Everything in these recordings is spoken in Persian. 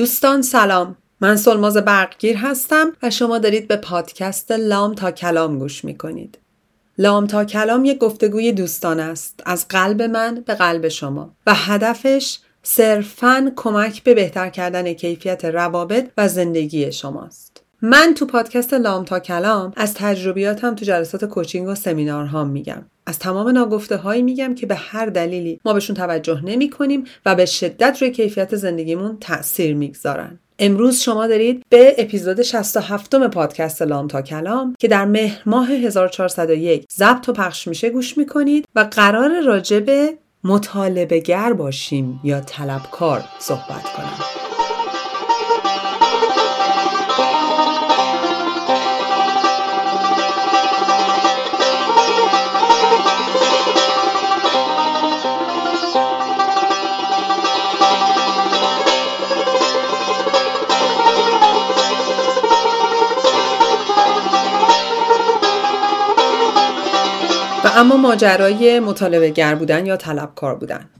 دوستان سلام. من سلماز برقگیر هستم و شما دارید به پادکست لام تا کلام گوش می‌کنید. لام تا کلام یک گفتگوی دوستان است. از قلب من به قلب شما. و هدفش صرفا کمک به بهتر کردن کیفیت روابط و زندگی شماست. من تو پادکست لام تا کلام از تجربیاتم تو جلسات کوچینگ و سمینارهام میگم. از تمام ناگفته هایی میگم که به هر دلیلی ما بهشون توجه نمی کنیم و به شدت روی کیفیت زندگیمون تاثیر می‌گذارن. امروز شما دارید به اپیزود 67 پادکست لام تا کلام که در مهر ماه 1401 ضبط و پخش میشه گوش می‌کنید و قرار راجع به مطالبه گر باشیم یا طلبکار صحبت کنم. اما ماجرای مطالبه گر بودن یا طلبکار بودن.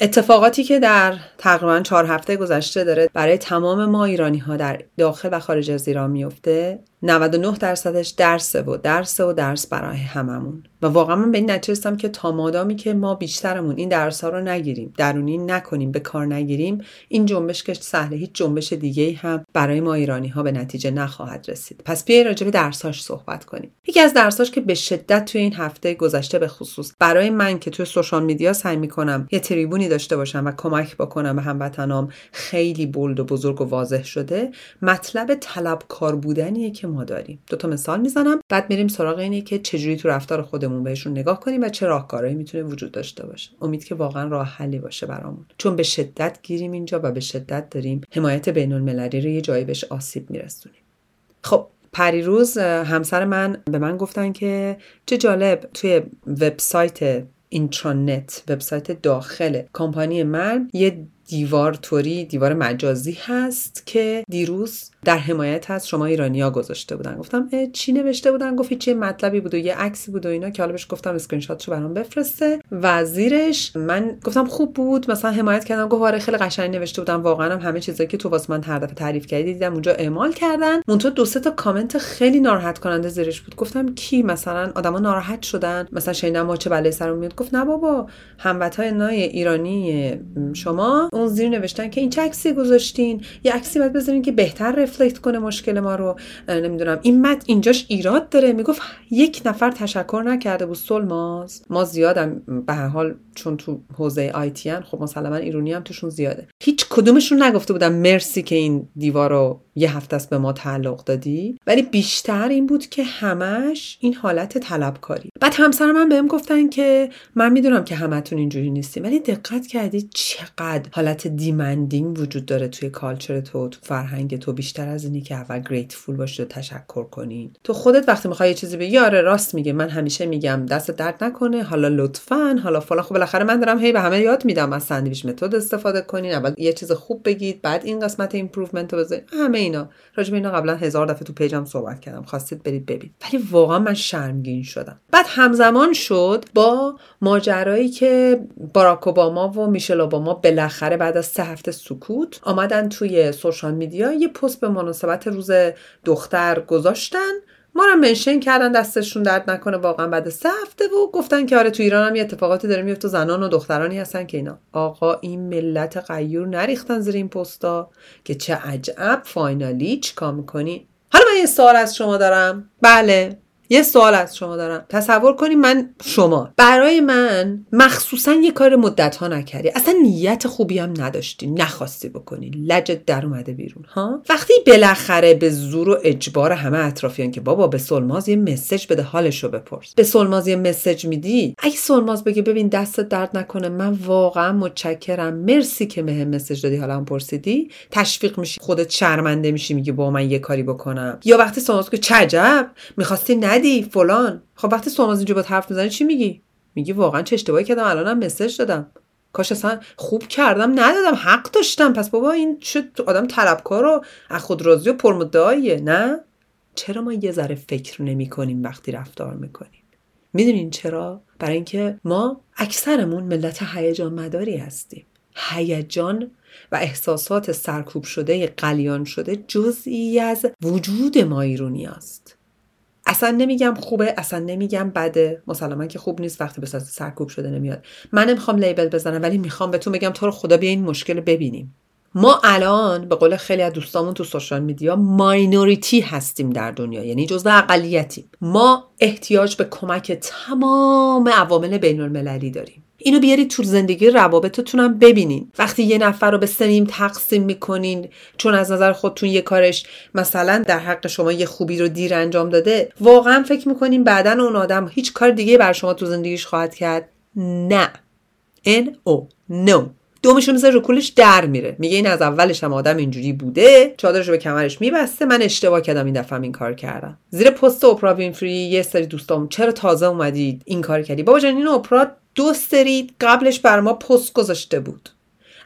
اتفاقاتی که در تقریبا چهار هفته گذشته داره برای تمام ما ایرانی ها در داخل و خارج از ایران میفته 99 درصدش درسه و درس و درس برای هممون. و واقعا من به این نتیجه که تا مادامی که ما بیشترمون این درس ها رو نگیریم درونی نکنیم به کار نگیریم این جنبش که سهله هیچ جنبش دیگه هم برای ما ایرانی ها به نتیجه نخواهد رسید. پس بیاین راجع به درساش صحبت کنیم. یکی از درساش که به شدت توی این هفته گذشته به خصوص برای من که توی سوشال میدیا سعی می‌کنم یه تریبونی داشته باشم و کمک بکنم به هموطنام خیلی بولد و بزرگ و واضح شده مطلب طلبکار بودنیه که ما داریم. دو تا مثال می‌زنم. بعد میریم سراغ اینه که چجوری تو رفتار خودمون بهشون نگاه کنیم و چه راهکارهایی می‌تونه وجود داشته باشه. امید که واقعا راه حلی باشه برامون. چون به شدت گیریم اینجا و به شدت داریم حمایت بین المللی رو یه جایی بهش آسیب میرسونیم. خب پریروز همسر من به من گفتن که چه جالب توی وبسایت اینترانت وبسایت داخل کمپانی من یه دیوار توری دیوار مجازی هست که دیروز در حمایت از شما ایرانیا گذاشته بودن. گفتم چی نوشته بودن؟ گفت چه مطلبی بود و یه عکسی بود و اینا. که حالا بهش گفتم اسکرین شاتشو برام بفرسته. و زیرش من گفتم خوب بود. مثلا حمایت کردم. گفت آره خیلی قشنگ نوشته بودن. واقعا هم همه چیزایی که تو واسه من هر دفعه تعریف کردی دیدم اونجا اعمال کردن. منتها دو سه تا کامنت خیلی ناراحت کننده زیرش بود. گفتم کی؟ مثلا آدما ناراحت شدن. مثلا شنیدم ما چه بلای سرمون میاد. گفت نه بابا هموطنای نای ایرانی شما اون زیر نوشتن که این چه عکسی گذاشتین؟ یه عکسی باید بذارین که بهتر رفلکت کنه مشکل ما رو. نمی‌دونم. این مت اینجاش ایراد داره. می‌گفت یک نفر تشکر نکرده بود. سلماز. ما زیادم به هر حال چون تو حوزه آیتی خب مسلما ایرونی هم توشون زیاده. هیچ کدومشون نگفته بودم مرسی که این دیوار رو یه هفته است به ما تعلق دادی. ولی بیشتر این بود که همش این حالت طلبکاری. بعد همسر من بهم گفتن که من می‌دونم که همتون اینجوری نیستیم ولی دقت کردی چقدر حالت demanding وجود داره توی culture تو تو فرهنگ تو بیشتر از اینی که اول grateful باشی و تشکر کنین تو خودت وقتی می‌خوای یه چیزی بگی آره راست میگه من همیشه میگم دست درد نکنه حالا لطفا حالا فلان خب بالاخره من دارم هی به همه یاد میدم از sandwich method استفاده کنین اول یه چیز خوب بگید بعد این قسمت improvement رو بذارید. همه اینا. راجع اینا قبلا هزار دفعه تو page م صحبت کردم. خواستید برید ببینید. ولی واقعا من شرمگین شدم. بعد همزمان شد با ماجرایی که باراک اوباما و میشل اوباما بالاخره بعد از سه هفته سکوت آمدن توی سوشال میدیا یه پست به مناسبت روز دختر گذاشتن. ما رو منشن کردن دستشون درد نکنه واقعا بعد سه هفته و گفتن که آره تو ایران هم یه اتفاقاتی داره میفته زنان و دخترانی هستن که اینا. آقا این ملت غیور نریختن زیر این پستا که چه عجب. فاینالی چیکار می‌کنی؟ حالا من یه سوال از شما دارم. بله. یه سوال از شما دارم. تصور کنیم من شما. برای من مخصوصا یه کار مدت ها نکردی. اصلا نیت خوبی هم نداشتی. نخواستی بکنی. لجت در اومده بیرون ها؟ وقتی بالاخره به زور و اجبار همه اطرافیان که بابا به سلماز یه مسج بده حالش رو بپرس. به سلماز یه مسج میدی؟ اگه سلماز بگه ببین دست درد نکنه من واقعا متشکرم. مرسی که مهم مسج دادی حالا هم پرسیدی. تشویق میشی خودت شرمنده میشی میگی با من یه کاری بکنم. یا وقتی سلماز که چجب می‌خواستی ندی فلان. خب وقتی سوماز اینجا با حرف می‌زنی چی میگی؟ میگی واقعا چه اشتباهی کردم الانم مسج دادم. کاش اصلا خوب کردم ندادم حق داشتم. پس بابا این شد آدم طلبکار و از خود راضی و پرمدعاییه نه؟ چرا ما یه ذره فکر نمی کنیم وقتی رفتار می‌کنیم؟ می‌دونین چرا؟ برای اینکه ما اکثرمون ملت هیجان مداری هستیم. هیجان و احساسات سرکوب شده قلیان شده جزئی از وجود ما ایرونی است. اصلا نمیگم خوبه اصلا نمیگم بده. مسلما که خوب نیست وقتی به سرکوب شده نمیاد. من نمی‌خوام لیبل بزنم ولی می‌خوام بهتون بگم تو رو خدا بیا این مشکل ببینیم. ما الان به قول خیلی از دوستامون تو سوشال میدیا ماینوریتی هستیم در دنیا یعنی جزء اقلیتیم. ما احتیاج به کمک تمام عوامل بین المللی داریم. اینو بیارید تو زندگی روابطتون ببینین. وقتی یه نفر رو به سنیم تقسیم می‌کنین چون از نظر خودتون یه کارش مثلا در حق شما یه خوبی رو دیر انجام داده واقعا فکر می‌کنین بعدا اون آدم هیچ کار دیگه بر شما تو زندگیش خواهد کرد؟ نه. N O. No. دومشو می‌ذاره رو کولش در میره. میگه این از اولش هم آدم اینجوری بوده چادرشو به کمرش میبسته. من اشتباه کردم این دفعه این کار کردم. زیر پست اپرا وینفری یه سری دوستام چرا تازه اومدید این کار کردی؟ بابا جان این اپرا دو سری قبلش بر ما پست گذاشته بود.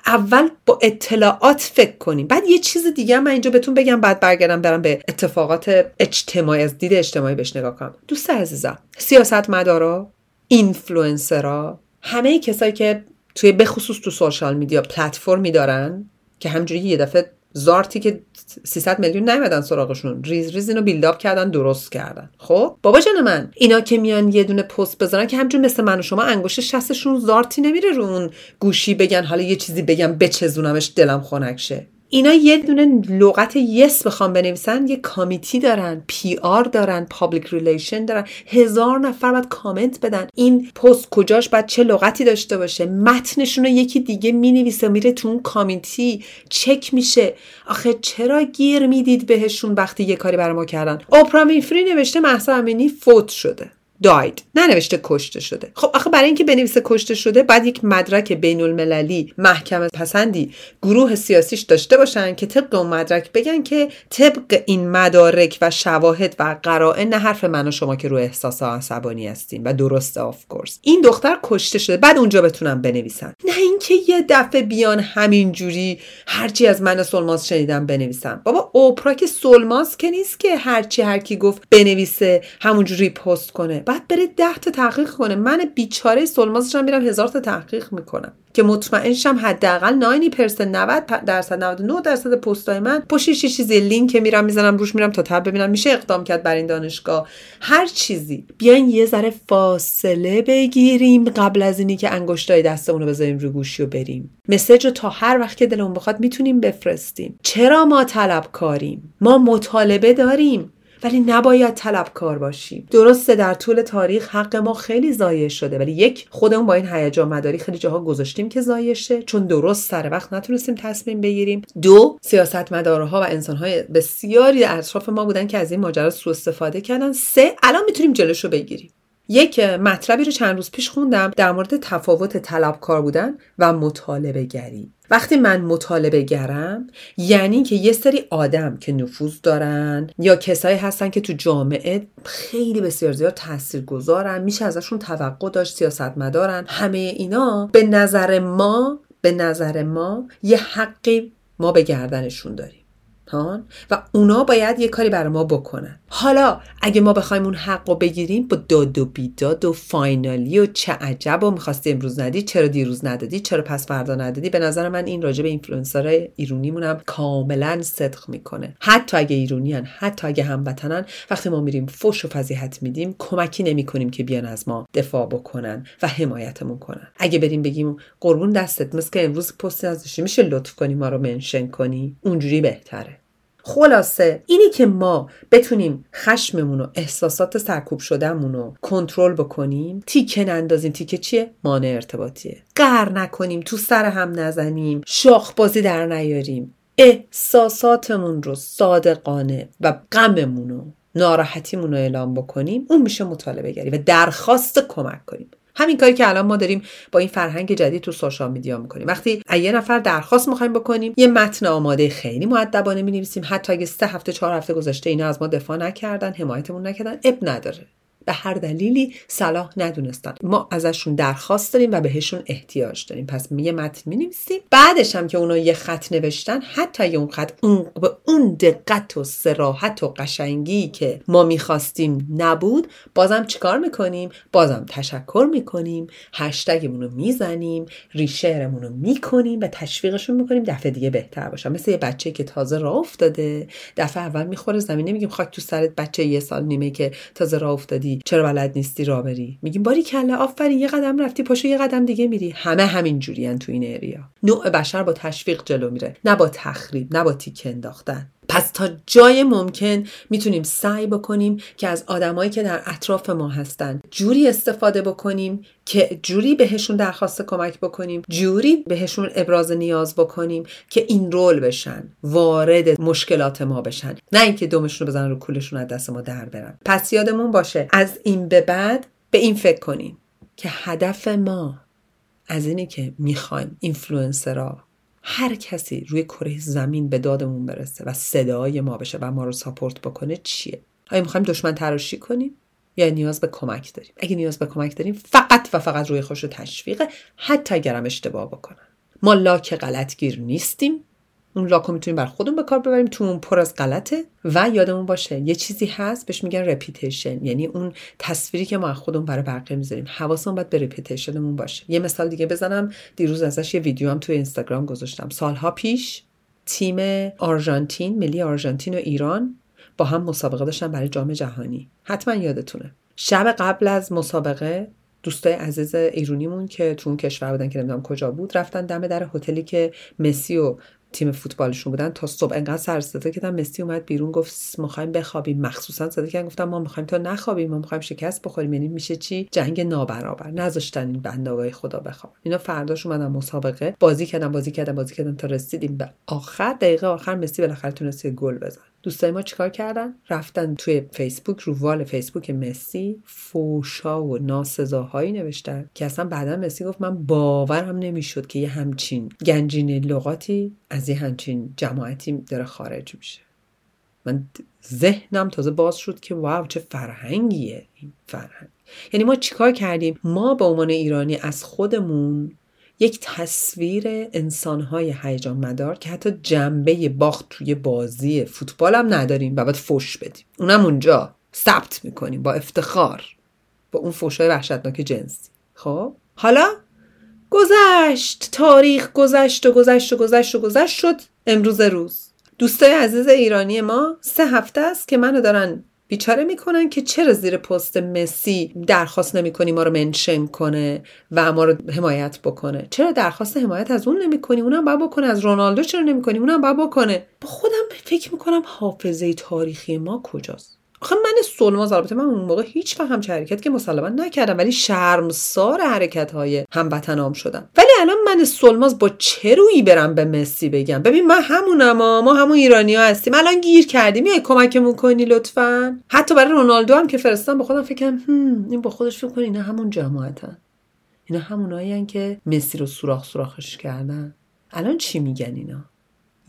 اول با اطلاعات فکر کنیم. بعد یه چیز دیگه من اینجا بهتون بگم بعد برگردم برم به اتفاقات اجتماعی از دید اجتماعی بهش نگاه کنم. دوست عزیزم سیاست مدارا اینفلوئنسرا همه کسایی که توی بخصوص تو social media پلتفرمی دارن که همجوری یه دفعه زارتی که 300 میلیون نیومدن سراغشون. ریز ریز اینو build up کردن درست کردن. خب؟ بابا جان من اینا که میان یه دونه پست بذارن که همجور مثل من و شما انگشت شستشون زارتی نمیره رو اون گوشی بگن حالا یه چیزی بگم بچزونمش دلم خنک شه. اینا یه دونه لغت yes بخوام بنویسن یه committee دارن PR دارن public relation دارن. هزار نفر باید کامنت بدن. این پست کجاش باید چه لغتی داشته باشه. متنشون رو یکی دیگه می‌نویسه میره تو اون committee. چک میشه. آخه چرا گیر می‌دید بهشون وقتی یه کاری برای ما کردن؟ اوپرا وینفری نوشته مهسا امینی فوت شده. died. ننوشته کشته شده. خب آخه برای اینکه بنویسه کشته شده بعد یک مدرک بین المللی محکمه پسندی گروه سیاسیش داشته باشن که طبق اون مدرک بگن که طبق این مدارک و شواهد و قرائن نه حرف من و شما که رو احساس عصبانی هستیم و درسته of course این دختر کشته شده. بعد اونجا بتونن بنویسن. نه اینکه یه دفعه بیان همینجوری هرچی از من سلماز شنیدم بنویسن بابا اوپرا که سلماز که نیست که هرچی هر کی گفت بنویسه همونجوری پست کنه. بعد بره ده تا تحقیق کنه. من بیچاره سلمازش هم میرم هزار تا تحقیق می‌کنم. که مطمئن شم حداقل 90 percent 90 درصد 99 درصد پستای من پشتش چیزی لینک میرم می‌زنم روش میرم تا تب ببینم میشه اقدام کرد بر این دانشگاه. هر چیزی. بیاین یه ذره فاصله بگیریم قبل از اینی که انگشتای دستمون رو بذاریم رو گوشی و بریم. مسج رو تا هر وقت که دلمون بخواد می‌تونیم بفرستیم. چرا ما طلبکاریم؟ ما مطالبه داریم. ولی نباید طلبکار باشیم. درسته در طول تاریخ حق ما خیلی ضایع شده ولی یک خودمون با این هیجان مداری خیلی جاها گذاشتیم که ضایع شه چون درست سر وقت نتونستیم تصمیم بگیریم. دو سیاست مدارها و انسانهای بسیاری اطراف ما بودن که از این ماجرا سوء استفاده کردن. سه الان می‌تونیم جلوشو بگیریم. یک مطلبی رو چند روز پیش خوندم در مورد تفاوت طلبکار بودن و مطالبه گری وقتی من مطالبه گرم یعنی که یه سری آدم که نفوذ دارن یا کسایی هستن که تو جامعه خیلی بسیار زیاد تاثیر گذارن میشه ازشون توقع داشت سیاست مدارن همه اینا به نظر ما به نظر ما یه حقی ما به گردنشون داریم. و اونا باید یه کاری برای ما بکنن. حالا اگه ما بخوایم اون حق رو بگیریم با داد و بیداد و finally و چه عجب و می‌خواستی امروز ندی چرا دیروز ندادی؟ چرا پس فردا ندادی؟ به نظر من این راجع به اینفلوئنسرهای ایرونیمون هم کاملا صدق می‌کنه. حتی اگه ایرونیان حتی اگه هموطنن وقتی ما میریم فوش و فضیحت میدیم کمکی نمی‌کنیم که بیان از ما دفاع بکنن و حمایتمون کنن. اگه بریم بگیم قربون دستت مثل که امروز پست ازش میشه لطف کنی ما رو منشن کنی اونجوری بهتره. خلاصه اینی که ما بتونیم خشممون و احساسات سرکوب شدهمون رو کنترل بکنیم تیکه نندازیم. تیکه چیه؟ مانع ارتباطیه. قر نکنیم تو سر هم نزنیم شاخ بازی در نیاریم. احساساتمون رو صادقانه و غممون رو ناراحتیمون رو اعلام بکنیم. اون میشه مطالبه گری و درخواست کمک کنیم. همین کاری که الان ما داریم با این فرهنگ جدید تو سوشال میدیا می‌کنیم. وقتی یه نفر درخواست می‌خوایم بکنیم یه متن آماده خیلی مؤدبانه نویسیم حتی اگه سه هفته چهار هفته گذشته اینا از ما دفاع نکردن حمایتمون نکردن اب نداره. به هر دلیلی صلاح ندونستن. ما ازشون درخواست داریم و بهشون احتیاج داریم. پس یه متن می بعدش هم که اونا یه خط نوشتن حتی اون خط اون به اون دقت و سراحت و قشنگی که ما می‌خواستیم نبود بازم چیکار می‌کنیم؟ بازم تشکر می‌کنیم. هشتگمون رو می‌زنیم. ریشهرمون رو می‌کنیم و تشویقشون می‌کنیم دفعه دیگه بهتر باشن مثل یه بچه که تازه راه افتاده دفعه اول می‌خوره زمین میگیم خاک تو سرت بچه یه سال نیمه که تازه راه افتادی چرا بلد نیستی راه بری؟ میگیم باری کله آفرین یه قدم رفتی پاشو یه قدم دیگه میری. همه همین جورین تو این اریا نوع بشر با تشویق جلو میره نه با تخریب نه با تیک انداختن. پس تا جای ممکن می‌تونیم سعی بکنیم که از آدمایی که در اطراف ما هستن جوری استفاده بکنیم که جوری بهشون درخواست کمک بکنیم جوری بهشون ابراز نیاز بکنیم که involve بشن وارد مشکلات ما بشن. نه اینکه دمشون رو بزنن رو کولشون از دست ما در برن. پس یادمون باشه از این به بعد به این فکر کنیم که هدف ما از اینی که می‌خوایم اینفلوئنسرها هر کسی روی کره زمین به دادمون برسه و صدای ما بشه و ما رو support بکنه چیه؟ آیا می‌خوایم دشمن تراشی کنیم یا نیاز به کمک داریم؟ اگه نیاز به کمک داریم فقط و فقط روی خوش تشویقه حتی اگرم اشتباه بکنن. ما لاک غلطگیر نیستیم. اون لاکو می‌تونیم برا خودمون به کار ببریم. تو اون پر از غلطه و یادمون باشه یه چیزی هست بهش میگن reputation یعنی اون تصویری که ما از خودمون برای بقیه می‌ذاریم. حواسمون باید به reputation مون باشه. یه مثال دیگه بزنم. دیروز ازش یه ویدیو هم تو اینستاگرام گذاشتم. سالها پیش تیم آرژانتین ملی آرژانتین و ایران با هم مسابقه داشتن برای جام جهانی. حتما یادتونه. شب قبل از مسابقه دوستای عزیز ایرونیمون که تو اون کشور بودن که نمی‌دونم کجا بود رفتن دم در هتلی که مسی و تیم فوتبالشون بودن تا صبح انقدر سر صدا کردن مسی اومد بیرون گفت می‌خوایم بخوابیم. مخصوصا صدا کردن گفتم ما می‌خوایم تا نخوابیم ما می‌خوایم شکست بخوریم. یعنی میشه چی؟ جنگ نابرابر. نذاشتن این بندگاه خدا بخواب اینا فرداش اومدن مسابقه. بازی کردن بازی کردن بازی کردن تا رسیدیم به آخر دقیقه آخر مسی بالاخره تونست گل بزن دوستای ما چیکار کردن؟ رفتن توی فیسبوک رو وال فیسبوک مسی فوشا و ناسزاهایی نوشتن که اصلا بعدا مسی گفت من باورم نمی‌شد که یه همچین گنجینه لغاتی از یه همچین جماعتی داره خارج میشه. من ذهنم تازه باز شد که واو چه فرهنگیه این فرهنگ. یعنی ما چیکار کردیم؟ ما به عنوان ایرانی از خودمون یک تصویر انسانهای هیجان مدار که حتی جنبه باخت توی بازی فوتبال هم نداریم و باید فش بدیم. اونم اونجا. ثبت می‌کنیم با افتخار. با اون فوشای وحشتناک جنسی. خب؟ حالا گذشت. تاریخ گذشت و گذشت و گذشت و گذشت شد. امروز روز. دوستای عزیز ایرانی ما سه هفته است که منو دارن بیچاره می‌کنن که چرا زیر پست مسی درخواست نمی‌کنی ما رو منشن کنه و ما رو حمایت بکنه؟ چرا درخواست حمایت از اون نمی‌کنی؟ اونم باید بکنه. از رونالدو چرا نمی‌کنی؟ اونم باید بکنه. با خودم فکر می‌کنم حافظه تاریخی ما کجاست؟ آخه من سلماز البته من اون موقع هیچ وقت همچه حرکت که مسلما نکردم ولی شرمسار حرکت های هموطنام شدم. ولی الان من سلماز با چه رویی برم به مسی بگم؟ ببین من همونم ما همون ایرانی ها هستیم. الان گیر کردیم یه کمکمون کنی لطفا. حتی برای رونالدو هم که فرستم با خودم فکرم این با خودش فکر کنی اینا همون جماعتن. اینا همونایی که مسی رو سوراخ سوراخش کردن. الان چی میگن اینا؟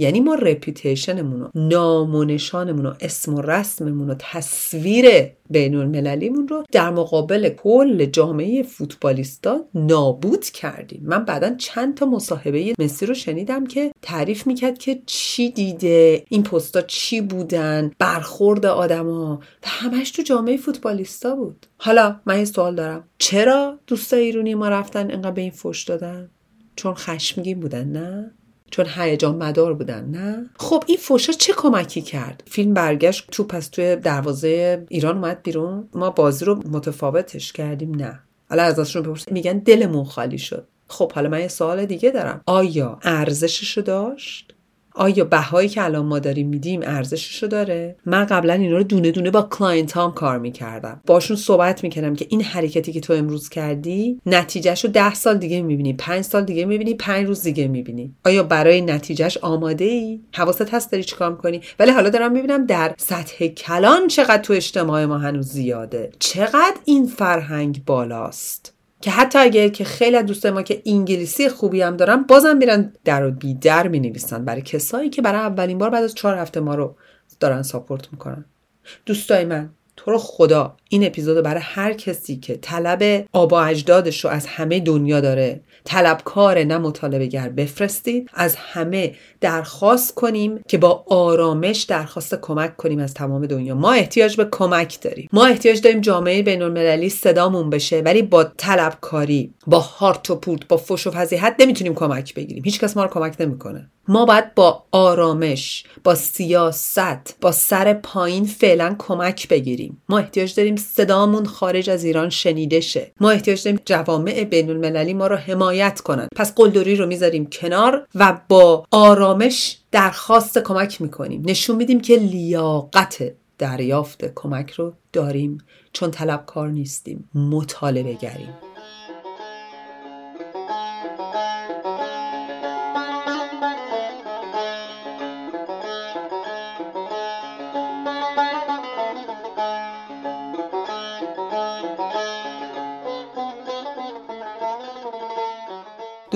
یعنی ما رپیتیشنمون و نام و نشانمون و اسم و رسممون و تصویر بین المللیمون رو در مقابل کل جامعه فوتبالیستا نابود کردیم. من بعدا چند تا مصاحبه مسی رو شنیدم که تعریف می‌کرد که چی دیده این پستا چی بودن برخورد آدما و همش تو جامعه فوتبالیستا بود. حالا من یه سوال دارم. چرا دوستای ایرونی ما رفتن انقدر به این فش دادن؟ چون خشمگین بودن نه؟ چون هیجان مدار بودن نه؟ خب این فوشا چه کمکی کرد؟ فیلم برگشت توپ از توی دروازه ایران اومد بیرون. ما بازی رو متفاوتش کردیم نه. حالا ازشون بپرس میگن دلمون خالی شد. خب حالا من یه سوال دیگه دارم. آیا ارزشش داشت؟ آیا بهایی که الان ما داریم میدیم ارزششو داره؟ من قبلا اینا رو دونه دونه با client هام کار می‌کردم. باشون صحبت می‌کردم که این حرکتی که تو امروز کردی نتیجهشو ده سال دیگه می‌بینی پنج سال دیگه می‌بینی پنج روز دیگه می‌بینی. آیا برای نتیجهش آماده ای حواست هست داری چیکار می‌کنی؟ ولی حالا دارم می‌بینم در سطح کلان چقدر تو اجتماع ما هنوز زیاده. چقدر این فرهنگ بالاست؟ که حتی اگه که خیلی از دوستای ما که انگلیسی خوبی هم دارن بازم میرن در و بیدر می نویسن برای کسایی که برای اولین بار بعد از چهار هفته ما رو دارن ساپورت می‌کنن. دوستای من تو رو خدا این اپیزود برای هر کسی که طلب آبا اجدادش رو از همه دنیا داره طلبکار نه مطالبه گر بفرستید از همه درخواست کنیم که با آرامش درخواست کمک کنیم از تمام دنیا. ما احتیاج به کمک داریم. ما احتیاج داریم جامعه بین المللی صدامون بشه ولی با طلبکاری با هارت و پورت با فش و فضیحت نمی‌تونیم کمک بگیریم. هیچ کس ما رو کمک نمی‌کنه. ما باید با آرامش با سیاست با سر پایین فعلا کمک بگیریم. ما احتیاج داریم صدامون خارج از ایران شنیده شه. ما احتیاج داریم جوامع بین المللی ما رو حمایت کنن. پس قلدری رو می‌ذاریم کنار و با آرامش درخواست کمک می‌کنیم. نشون میدیم که لیاقت دریافت کمک رو داریم. چون طلبکار نیستیم. مطالبه گریم.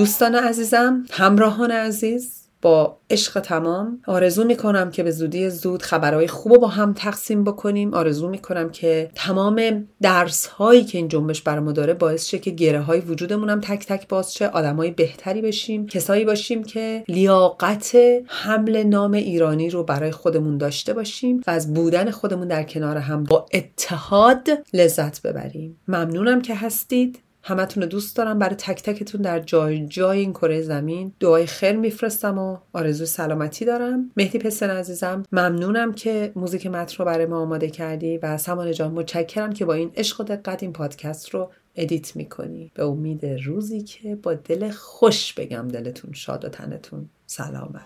دوستان عزیزم همراهان عزیز با عشق تمام آرزو می‌کنم که به زودی زود خبرهای خوب با هم تقسیم بکنیم. آرزو می‌کنم که تمام درس هایی که این جنبش بر ما داره باعث شه که گره های وجودمون هم تک تک باز شه آدمای بهتری بشیم کسایی باشیم که لیاقت حمل نام ایرانی رو برای خودمون داشته باشیم و از بودن خودمون در کنار هم با اتحاد لذت ببریم. ممنونم که هستید. همتون رو دوست دارم. برای تک تکتون در جای جای این کره زمین دعای خیر میفرستم و آرزوی سلامتی دارم. مهدی پسن عزیزم ممنونم که موزیک مت رو برای ما آماده کردی و سمانه جان متشکرم که با این عشق و دقت این پادکست رو ادیت می‌کنی. به امید روزی که با دل خوش بگم دلتون شاد و تنتون. سلامت.